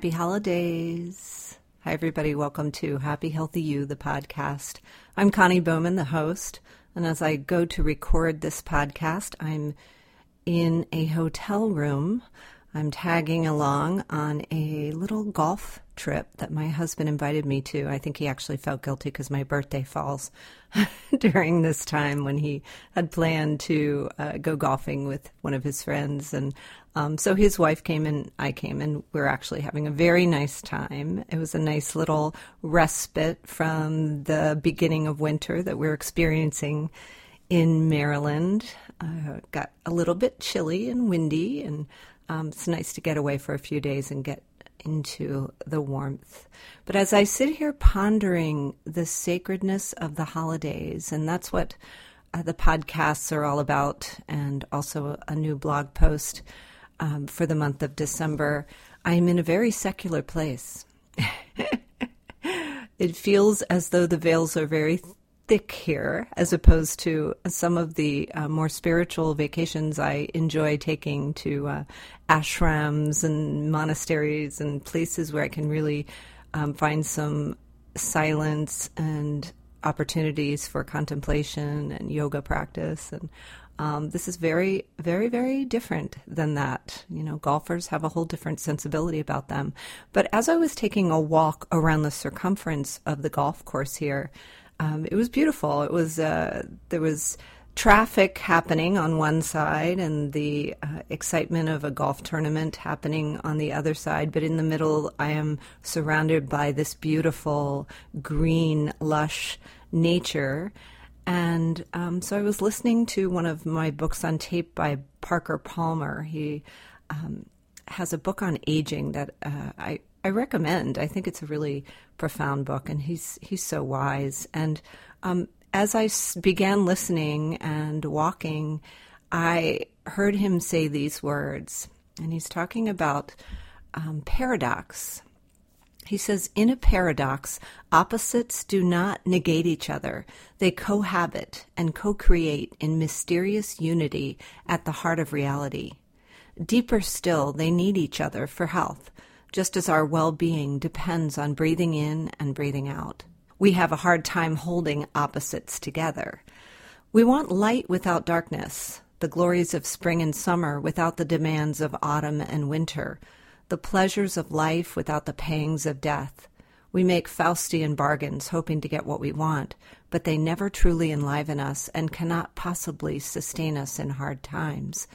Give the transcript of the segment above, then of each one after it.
Happy holidays. Hi, everybody. Welcome to Happy Healthy You, the podcast. I'm Connie Bowman, the host. And as I go to record this podcast, I'm in a hotel room. I'm tagging along on a little golf trip that my husband invited me to. I think he actually felt guilty because my birthday falls during this time when he had planned to uh, go golfing with one of his friends. And um, so his wife came and I came, and we are actually having a very nice time. It was a nice little respite from the beginning of winter that we're experiencing in Maryland. Uh, got a little bit chilly and windy, and um, it's nice to get away for a few days and get into the warmth. But as I sit here pondering the sacredness of the holidays, and that's what uh, the podcasts are all about, and also a new blog post um, for the month of December, I'm in a very secular place. it feels as though the veils are very thick here, as opposed to some of the uh, more spiritual vacations I enjoy taking to uh, ashrams and monasteries and places where I can really um, find some silence and opportunities for contemplation and yoga practice and um, this is very, very, very different than that. You know, golfers have a whole different sensibility about them. But as I was taking a walk around the circumference of the golf course here, um, it was beautiful. It was uh, there was traffic happening on one side and the uh, excitement of a golf tournament happening on the other side. But in the middle, I am surrounded by this beautiful green, lush nature. And um, so I was listening to one of my books on tape by Parker Palmer. He um, has a book on aging that uh, I, I recommend. I think it's a really profound book, and he's he's so wise. And um, as I began listening and walking, I heard him say these words, and he's talking about um, paradox. He says, in a paradox, opposites do not negate each other. They cohabit and co create in mysterious unity at the heart of reality. Deeper still, they need each other for health, just as our well being depends on breathing in and breathing out. We have a hard time holding opposites together. We want light without darkness, the glories of spring and summer without the demands of autumn and winter the pleasures of life without the pangs of death. We make Faustian bargains hoping to get what we want, but they never truly enliven us and cannot possibly sustain us in hard times.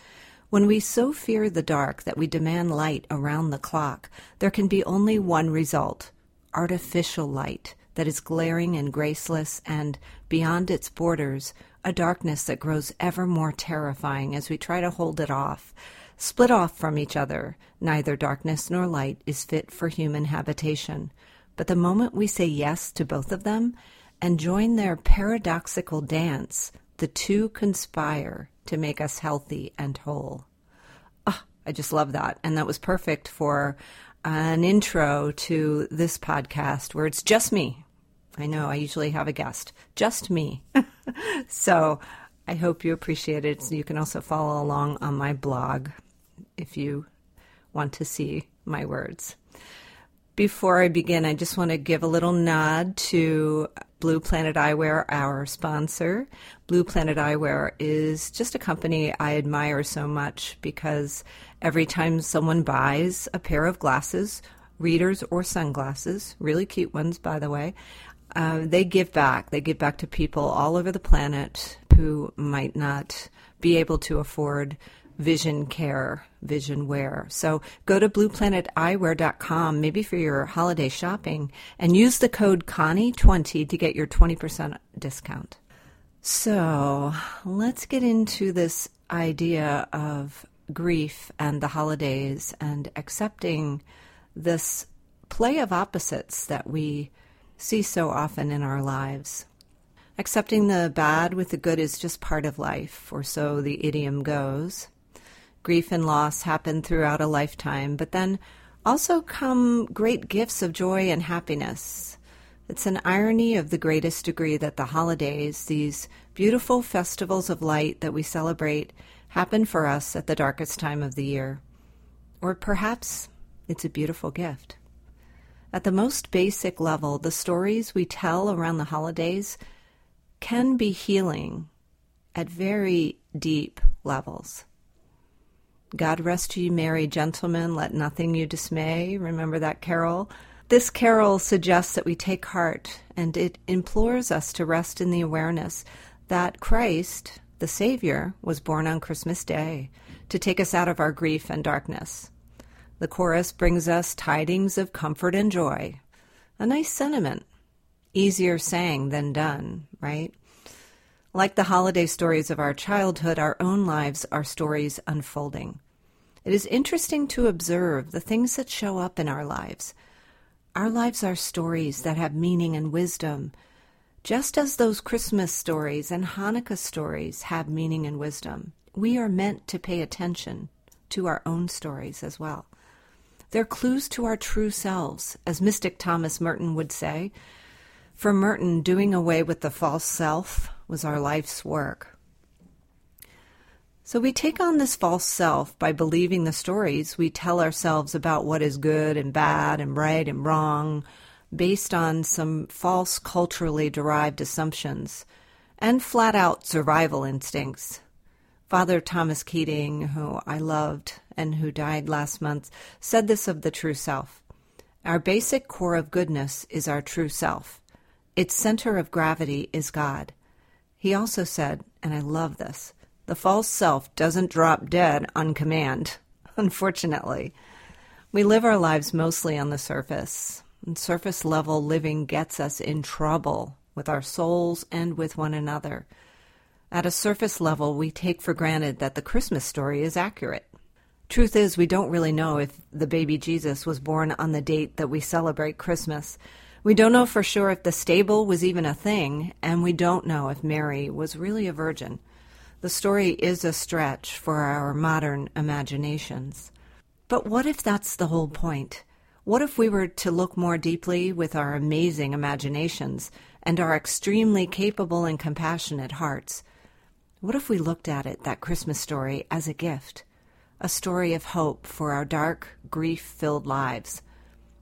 When we so fear the dark that we demand light around the clock, there can be only one result artificial light that is glaring and graceless, and, beyond its borders, a darkness that grows ever more terrifying as we try to hold it off. Split off from each other, neither darkness nor light is fit for human habitation. But the moment we say yes to both of them and join their paradoxical dance, the two conspire to make us healthy and whole. Oh, I just love that. And that was perfect for an intro to this podcast where it's just me. I know I usually have a guest, just me. so I hope you appreciate it. You can also follow along on my blog if you want to see my words. Before I begin, I just want to give a little nod to Blue Planet Eyewear, our sponsor. Blue Planet Eyewear is just a company I admire so much because every time someone buys a pair of glasses, readers or sunglasses, really cute ones, by the way, uh, they give back. They give back to people all over the planet who might not be able to afford vision care, vision wear. So go to blueplaneteyewear.com, maybe for your holiday shopping, and use the code Connie20 to get your 20% discount. So let's get into this idea of grief and the holidays and accepting this play of opposites that we see so often in our lives. Accepting the bad with the good is just part of life, or so the idiom goes. Grief and loss happen throughout a lifetime, but then also come great gifts of joy and happiness. It's an irony of the greatest degree that the holidays, these beautiful festivals of light that we celebrate, happen for us at the darkest time of the year. Or perhaps it's a beautiful gift. At the most basic level, the stories we tell around the holidays can be healing at very deep levels. God rest you, merry gentlemen, let nothing you dismay. Remember that carol? This carol suggests that we take heart, and it implores us to rest in the awareness that Christ, the Savior, was born on Christmas Day to take us out of our grief and darkness. The chorus brings us tidings of comfort and joy. A nice sentiment. Easier sang than done, right? Like the holiday stories of our childhood, our own lives are stories unfolding. It is interesting to observe the things that show up in our lives. Our lives are stories that have meaning and wisdom, just as those Christmas stories and Hanukkah stories have meaning and wisdom. We are meant to pay attention to our own stories as well. They're clues to our true selves, as mystic Thomas Merton would say. For Merton, doing away with the false self was our life's work. So we take on this false self by believing the stories we tell ourselves about what is good and bad and right and wrong, based on some false culturally derived assumptions and flat out survival instincts. Father Thomas Keating, who I loved and who died last month, said this of the true self. Our basic core of goodness is our true self. Its center of gravity is God. He also said, and I love this, the false self doesn't drop dead on command, unfortunately. We live our lives mostly on the surface, and surface level living gets us in trouble with our souls and with one another. At a surface level, we take for granted that the Christmas story is accurate. Truth is, we don't really know if the baby Jesus was born on the date that we celebrate Christmas. We don't know for sure if the stable was even a thing, and we don't know if Mary was really a virgin. The story is a stretch for our modern imaginations. But what if that's the whole point? What if we were to look more deeply with our amazing imaginations and our extremely capable and compassionate hearts? What if we looked at it, that Christmas story, as a gift? a story of hope for our dark, grief filled lives.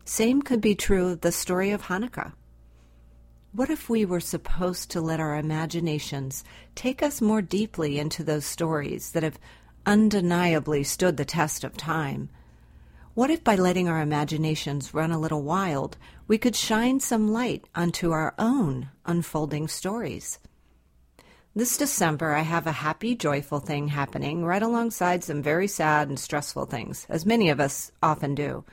Same could be true of the story of Hanukkah. What if we were supposed to let our imaginations take us more deeply into those stories that have undeniably stood the test of time? What if by letting our imaginations run a little wild, we could shine some light onto our own unfolding stories? This December, I have a happy, joyful thing happening right alongside some very sad and stressful things, as many of us often do.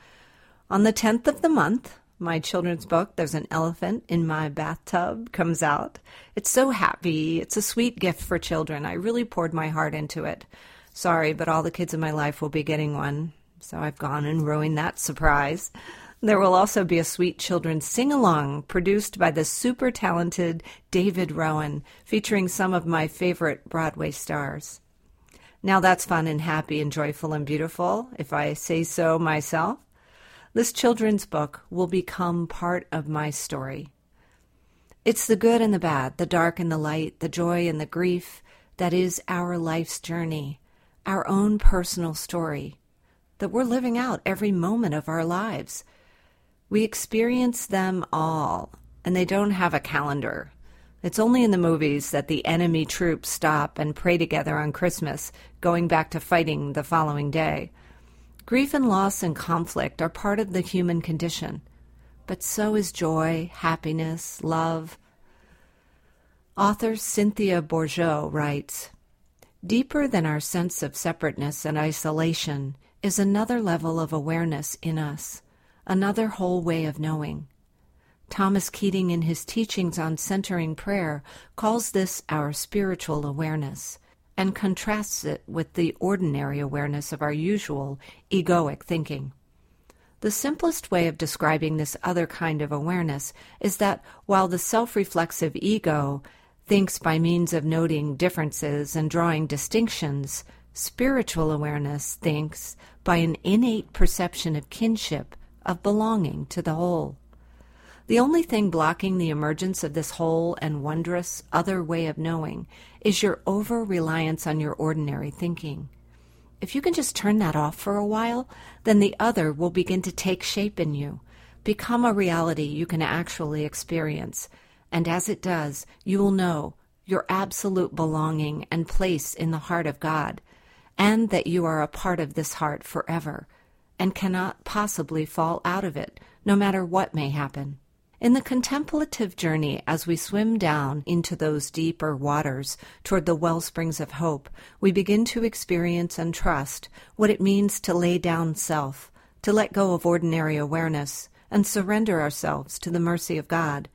On the 10th of the month, my children's book, There's an Elephant in My Bathtub, comes out. It's so happy. It's a sweet gift for children. I really poured my heart into it. Sorry, but all the kids in my life will be getting one, so I've gone and ruined that surprise. There will also be a sweet children's sing along produced by the super talented David Rowan, featuring some of my favorite Broadway stars. Now that's fun and happy and joyful and beautiful, if I say so myself. This children's book will become part of my story. It's the good and the bad, the dark and the light, the joy and the grief that is our life's journey, our own personal story that we're living out every moment of our lives we experience them all, and they don't have a calendar. It's only in the movies that the enemy troops stop and pray together on Christmas, going back to fighting the following day. Grief and loss and conflict are part of the human condition, but so is joy, happiness, love. Author Cynthia Bourgeault writes Deeper than our sense of separateness and isolation is another level of awareness in us another whole way of knowing. Thomas Keating, in his teachings on centering prayer, calls this our spiritual awareness and contrasts it with the ordinary awareness of our usual egoic thinking. The simplest way of describing this other kind of awareness is that while the self reflexive ego thinks by means of noting differences and drawing distinctions, spiritual awareness thinks by an innate perception of kinship, of belonging to the whole. The only thing blocking the emergence of this whole and wondrous other way of knowing is your over reliance on your ordinary thinking. If you can just turn that off for a while, then the other will begin to take shape in you, become a reality you can actually experience. And as it does, you will know your absolute belonging and place in the heart of God, and that you are a part of this heart forever, and cannot possibly fall out of it, no matter what may happen. In the contemplative journey, as we swim down into those deeper waters toward the well springs of hope, we begin to experience and trust what it means to lay down self, to let go of ordinary awareness, and surrender ourselves to the mercy of God.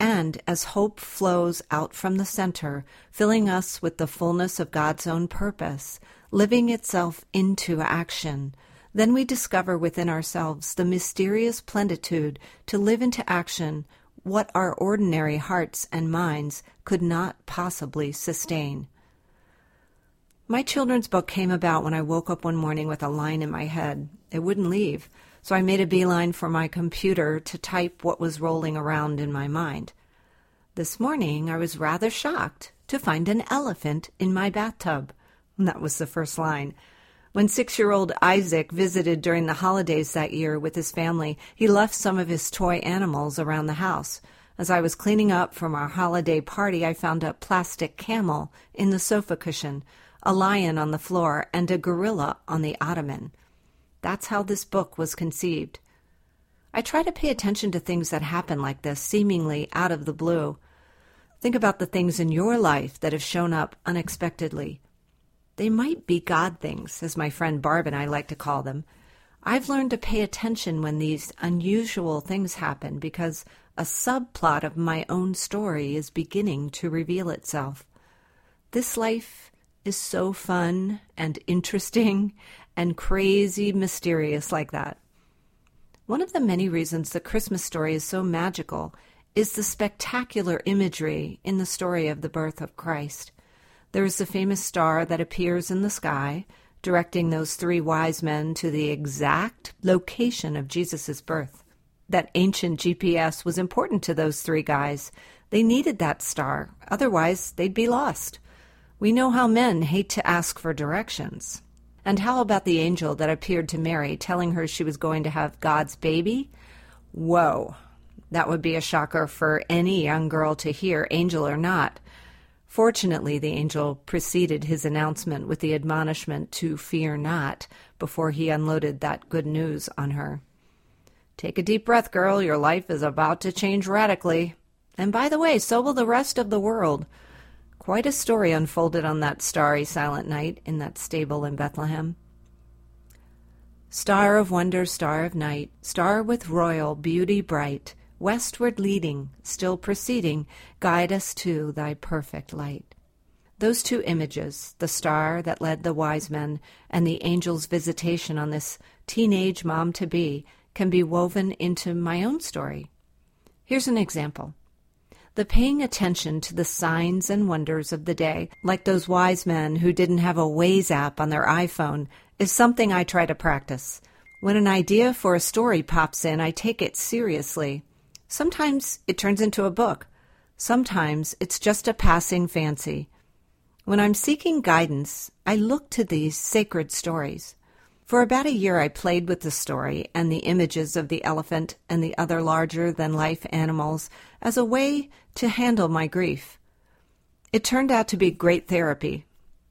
And as hope flows out from the center, filling us with the fullness of God's own purpose, living itself into action, then we discover within ourselves the mysterious plenitude to live into action what our ordinary hearts and minds could not possibly sustain. My children's book came about when I woke up one morning with a line in my head. It wouldn't leave, so I made a beeline for my computer to type what was rolling around in my mind. This morning I was rather shocked to find an elephant in my bathtub. That was the first line. When six year old Isaac visited during the holidays that year with his family, he left some of his toy animals around the house. As I was cleaning up from our holiday party, I found a plastic camel in the sofa cushion, a lion on the floor, and a gorilla on the ottoman. That's how this book was conceived. I try to pay attention to things that happen like this, seemingly out of the blue. Think about the things in your life that have shown up unexpectedly they might be God things, as my friend Barb and I like to call them. I've learned to pay attention when these unusual things happen because a subplot of my own story is beginning to reveal itself. This life is so fun and interesting and crazy mysterious like that. One of the many reasons the Christmas story is so magical is the spectacular imagery in the story of the birth of Christ. There is the famous star that appears in the sky, directing those three wise men to the exact location of Jesus' birth. That ancient GPS was important to those three guys. They needed that star, otherwise, they'd be lost. We know how men hate to ask for directions. And how about the angel that appeared to Mary, telling her she was going to have God's baby? Whoa, that would be a shocker for any young girl to hear, angel or not. Fortunately, the angel preceded his announcement with the admonishment to fear not before he unloaded that good news on her. Take a deep breath, girl. Your life is about to change radically. And by the way, so will the rest of the world. Quite a story unfolded on that starry, silent night in that stable in Bethlehem. Star of wonder, star of night, star with royal beauty bright, westward leading, still proceeding, guide us to thy perfect light. Those two images, the star that led the wise men and the angel's visitation on this teenage mom to be, can be woven into my own story. Here's an example. The paying attention to the signs and wonders of the day, like those wise men who didn't have a Waze app on their iPhone, is something I try to practice. When an idea for a story pops in, I take it seriously. Sometimes it turns into a book. Sometimes it's just a passing fancy. When I'm seeking guidance, I look to these sacred stories. For about a year, I played with the story and the images of the elephant and the other larger than life animals as a way to handle my grief. It turned out to be great therapy.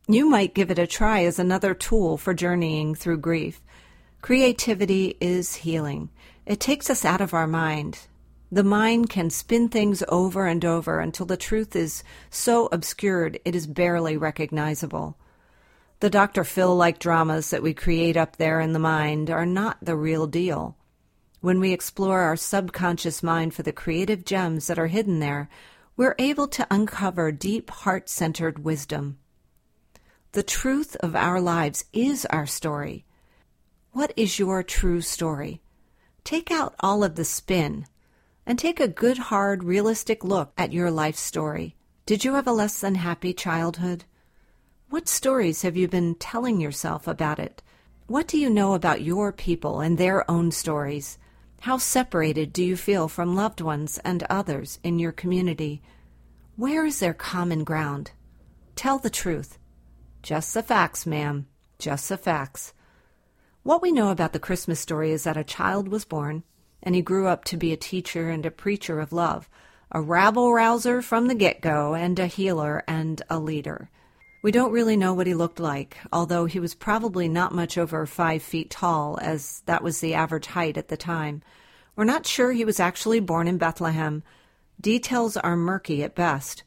You might give it a try as another tool for journeying through grief. Creativity is healing. It takes us out of our mind the mind can spin things over and over until the truth is so obscured it is barely recognizable. The Dr. Phil like dramas that we create up there in the mind are not the real deal. When we explore our subconscious mind for the creative gems that are hidden there, we're able to uncover deep heart centered wisdom. The truth of our lives is our story. What is your true story? Take out all of the spin and take a good, hard, realistic look at your life story. Did you have a less than happy childhood? What stories have you been telling yourself about it? What do you know about your people and their own stories? How separated do you feel from loved ones and others in your community? Where is there common ground? Tell the truth. Just the facts, ma'am. Just the facts. What we know about the Christmas story is that a child was born, and he grew up to be a teacher and a preacher of love, a rabble rouser from the get go, and a healer and a leader. We don't really know what he looked like, although he was probably not much over five feet tall, as that was the average height at the time. We're not sure he was actually born in Bethlehem. Details are murky at best.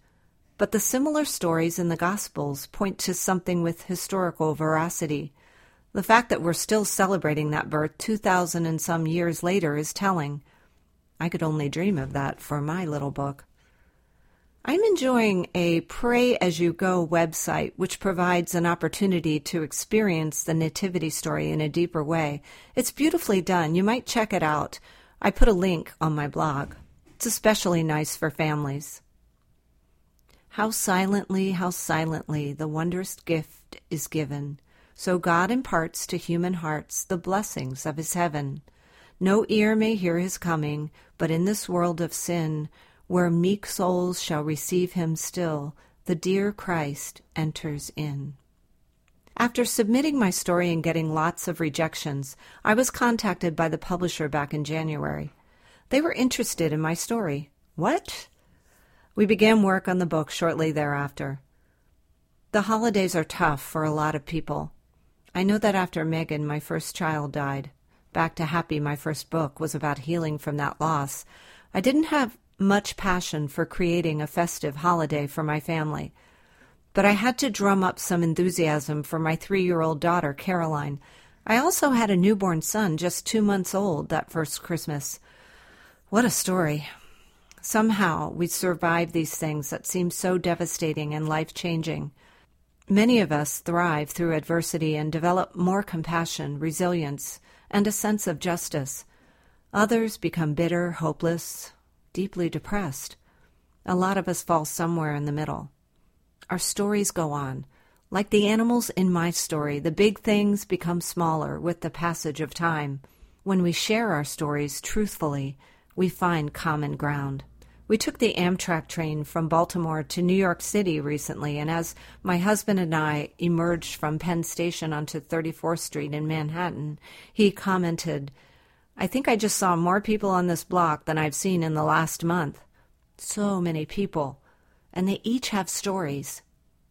But the similar stories in the Gospels point to something with historical veracity. The fact that we're still celebrating that birth 2,000 and some years later is telling. I could only dream of that for my little book. I'm enjoying a Pray As You Go website, which provides an opportunity to experience the Nativity story in a deeper way. It's beautifully done. You might check it out. I put a link on my blog. It's especially nice for families. How silently, how silently the wondrous gift is given. So God imparts to human hearts the blessings of his heaven. No ear may hear his coming, but in this world of sin, where meek souls shall receive him still, the dear Christ enters in. After submitting my story and getting lots of rejections, I was contacted by the publisher back in January. They were interested in my story. What? We began work on the book shortly thereafter. The holidays are tough for a lot of people. I know that after Megan, my first child, died. Back to Happy, my first book, was about healing from that loss. I didn't have much passion for creating a festive holiday for my family. But I had to drum up some enthusiasm for my three year old daughter, Caroline. I also had a newborn son just two months old that first Christmas. What a story. Somehow we survive these things that seem so devastating and life changing. Many of us thrive through adversity and develop more compassion, resilience, and a sense of justice. Others become bitter, hopeless, deeply depressed. A lot of us fall somewhere in the middle. Our stories go on. Like the animals in my story, the big things become smaller with the passage of time. When we share our stories truthfully, we find common ground. We took the Amtrak train from Baltimore to New York City recently, and as my husband and I emerged from Penn Station onto 34th Street in Manhattan, he commented, I think I just saw more people on this block than I've seen in the last month. So many people. And they each have stories.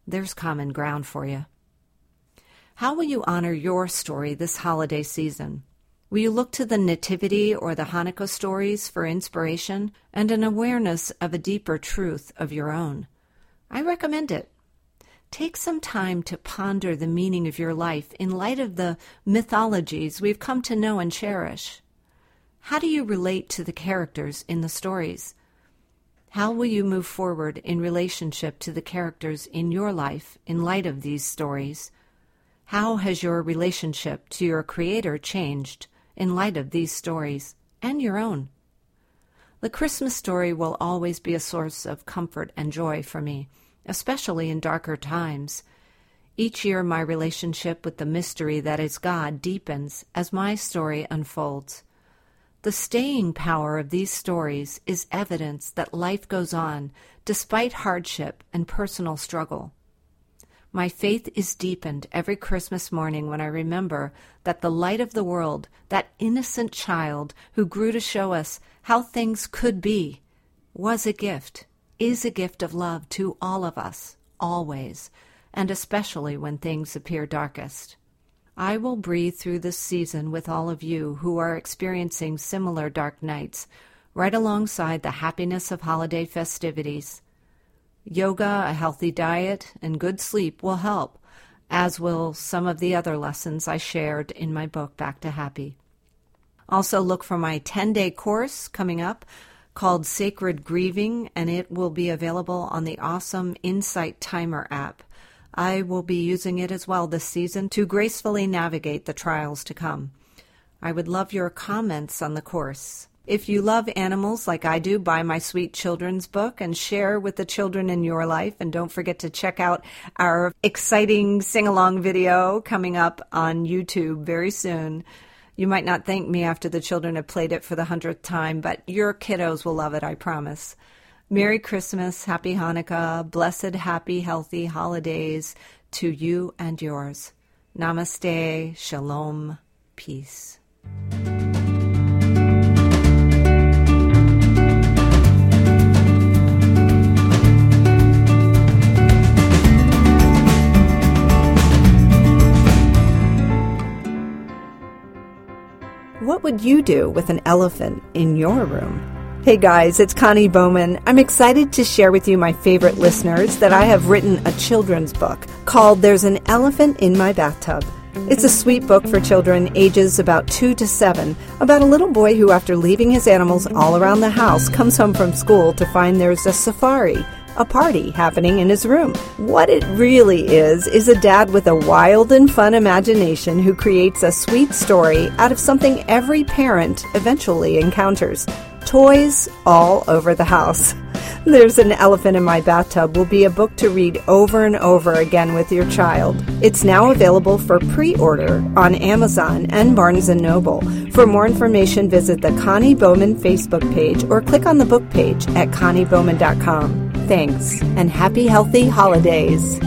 There's common ground for you. How will you honor your story this holiday season? Will you look to the Nativity or the Hanukkah stories for inspiration and an awareness of a deeper truth of your own? I recommend it. Take some time to ponder the meaning of your life in light of the mythologies we've come to know and cherish. How do you relate to the characters in the stories? How will you move forward in relationship to the characters in your life in light of these stories? How has your relationship to your Creator changed in light of these stories and your own? The Christmas story will always be a source of comfort and joy for me, especially in darker times. Each year, my relationship with the mystery that is God deepens as my story unfolds. The staying power of these stories is evidence that life goes on despite hardship and personal struggle. My faith is deepened every Christmas morning when I remember that the light of the world, that innocent child who grew to show us how things could be, was a gift, is a gift of love to all of us, always, and especially when things appear darkest. I will breathe through this season with all of you who are experiencing similar dark nights, right alongside the happiness of holiday festivities. Yoga, a healthy diet, and good sleep will help, as will some of the other lessons I shared in my book, Back to Happy. Also, look for my 10 day course coming up called Sacred Grieving, and it will be available on the awesome Insight Timer app. I will be using it as well this season to gracefully navigate the trials to come. I would love your comments on the course. If you love animals like I do, buy my sweet children's book and share with the children in your life. And don't forget to check out our exciting sing along video coming up on YouTube very soon. You might not thank me after the children have played it for the hundredth time, but your kiddos will love it, I promise. Merry Christmas, Happy Hanukkah, blessed, happy, healthy holidays to you and yours. Namaste, Shalom, Peace. What would you do with an elephant in your room? Hey guys, it's Connie Bowman. I'm excited to share with you, my favorite listeners, that I have written a children's book called There's an Elephant in My Bathtub. It's a sweet book for children ages about 2 to 7 about a little boy who, after leaving his animals all around the house, comes home from school to find there's a safari a party happening in his room. What it really is, is a dad with a wild and fun imagination who creates a sweet story out of something every parent eventually encounters. Toys all over the house. There's an Elephant in My Bathtub will be a book to read over and over again with your child. It's now available for pre-order on Amazon and Barnes & Noble. For more information, visit the Connie Bowman Facebook page or click on the book page at conniebowman.com. Thanks, and happy healthy holidays.